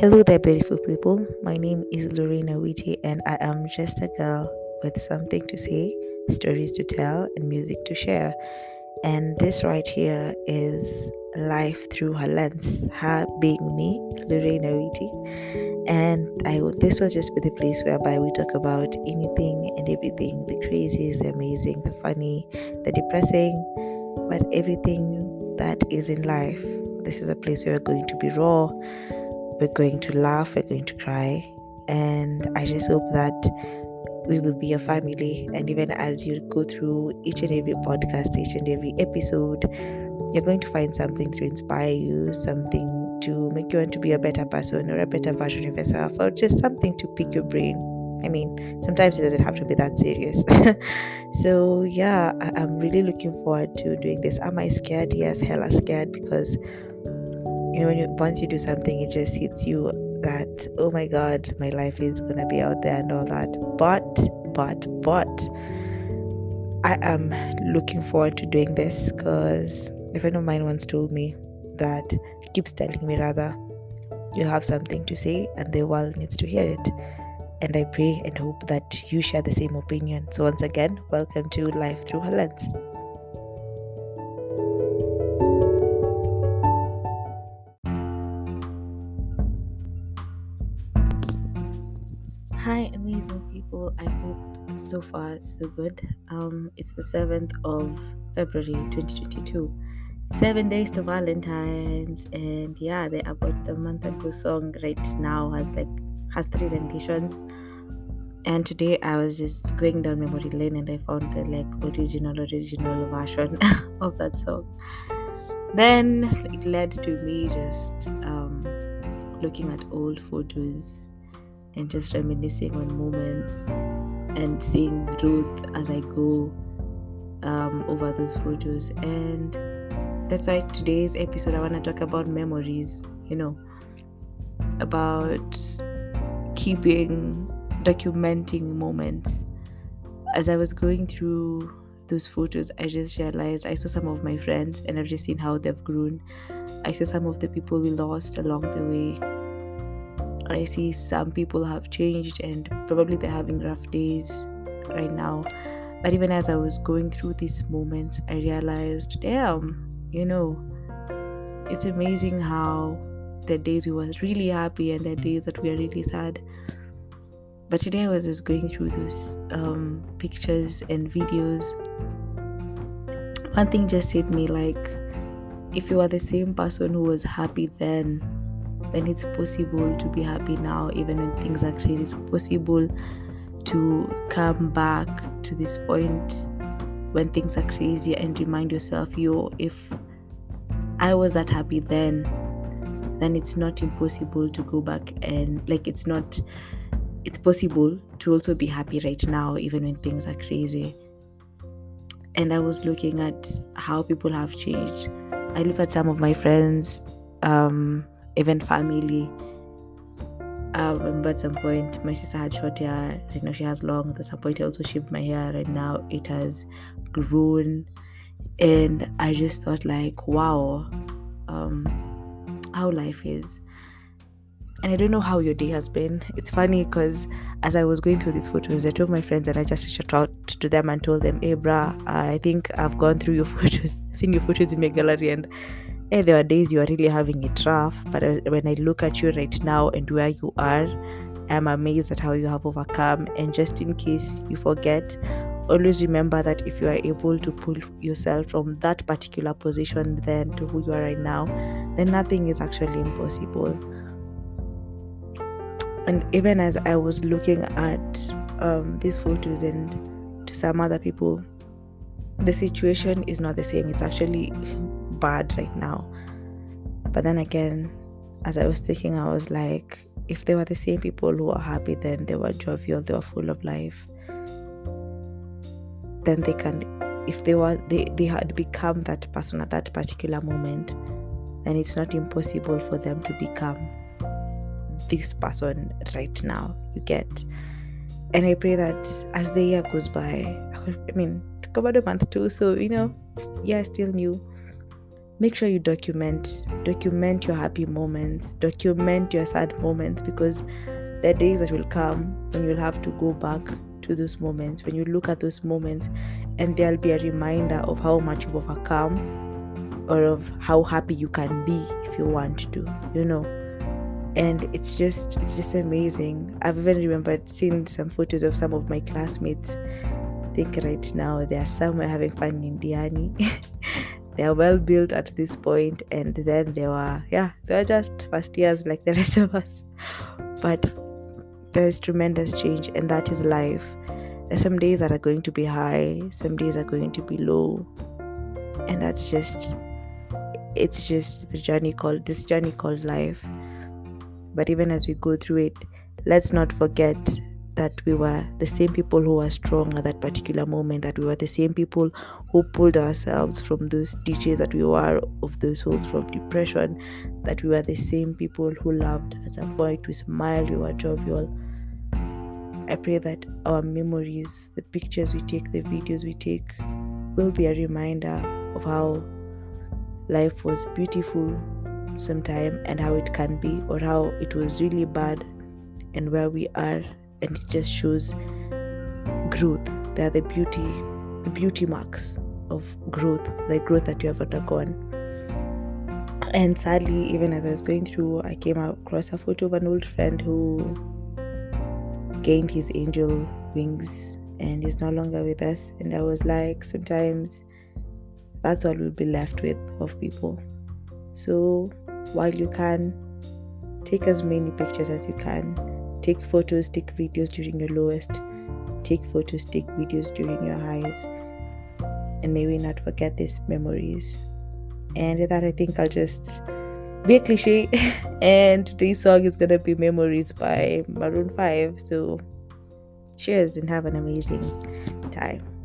Hello there, beautiful people. My name is Lorena Witty, and I am just a girl with something to say, stories to tell, and music to share. And this right here is life through her lens, her being me, Lorena Witty. And I this will just be the place whereby we talk about anything and everything the crazy, the amazing, the funny, the depressing, but everything that is in life. This is a place where we're going to be raw we're going to laugh, we're going to cry. And I just hope that we will be a family. And even as you go through each and every podcast, each and every episode, you're going to find something to inspire you, something to make you want to be a better person or a better version of yourself, or just something to pick your brain. I mean, sometimes it doesn't have to be that serious. so, yeah, I- am really looking forward to doing this. Am I scared? Yes, hella scared because you know when you once you do something it just hits you that oh my god my life is gonna be out there and all that. But but but i am looking forward to doing this because a friend of mine once told me that keeps telling me rather you have something to say and the world needs to hear it. And i pray and hope that you share the same opinion. So once again welcome to life through her lens Hi, amazing people. I hope so far so good. Um, it's the 7th of February 2022. Seven days to Valentine's, and yeah, the About the Month Ago song right now has like has three renditions. And today I was just going down memory lane and I found the like original original version of that song. Then it led to me just um, looking at old photos and just reminiscing on moments and seeing growth as I go um, over those photos. And that's why today's episode I want to talk about memories, you know, about keeping, documenting moments. As I was going through those photos, I just realized I saw some of my friends and I've just seen how they've grown. I saw some of the people we lost along the way I see some people have changed and probably they're having rough days right now. But even as I was going through these moments, I realized, damn, you know, it's amazing how the days we were really happy and the days that we are really sad. But today I was just going through those um, pictures and videos. One thing just hit me like, if you are the same person who was happy then, then it's possible to be happy now, even when things are crazy. It's possible to come back to this point when things are crazy and remind yourself, yo, if I was that happy then, then it's not impossible to go back and like it's not it's possible to also be happy right now even when things are crazy and i was looking at how people have changed i look at some of my friends um, even family. I remember at some point my sister had short hair, right now she has long. At some point I also shaved my hair, right now it has grown. And I just thought like, wow, um, how life is. And I don't know how your day has been. It's funny because as I was going through these photos, I told my friends and I just reached out to them and told them, hey, brah, I think I've gone through your photos, seen your photos in my gallery, and hey, there are days you are really having it rough, but uh, when I look at you right now and where you are, I'm amazed at how you have overcome. And just in case you forget, always remember that if you are able to pull yourself from that particular position then to who you are right now, then nothing is actually impossible. And even as I was looking at um, these photos and to some other people, the situation is not the same. It's actually bad right now. But then again, as I was thinking, I was like, if they were the same people who are happy, then they were jovial, they were full of life, then they can, if they were, they, they had become that person at that particular moment, then it's not impossible for them to become this person right now. You get. And I pray that as the year goes by, I mean, a month too, so you know, yeah, still new make sure you document document your happy moments document your sad moments because there are days that will come when you'll have to go back to those moments. When you look at those moments and there'll be a reminder of how much you've overcome or of how happy you can be if you want to you know? And it's just it's just amazing. I've even remembered seeing some photos of some of my classmates. I think right now they are somewhere having fun in diani they are well built at this point and then they were yeah they were just first years like the rest of us. But there's tremendous change and that is life. There's some days that are going to be high some days are going to be low. And that's just it's just the journey called this journey called life. But even as we go through it let's not forget that we were the same people who were strong at that particular moment, that we were the same people who pulled ourselves from those ditches that we were of those holes from depression, that we were the same people who loved at some point, we smiled, we were jovial. I pray that our memories, the pictures we take, the videos we take, will be a reminder of how life was beautiful sometime and how it can be, or how it was really bad and where we are and it just shows growth. They are the beauty, the beauty marks of growth, the growth that you have undergone. And sadly, even as I was going through, I came across a photo of an old friend who gained his angel wings and is no longer with us. And I was like, sometimes that's all we'll be left with of people. So while you can, take as many pictures as you can Take photos, take videos during your lowest. Take photos, take videos during your highs. And maybe not forget these memories. And with that, I think I'll just be a cliche. and today's song is gonna be Memories by Maroon 5. So cheers and have an amazing time.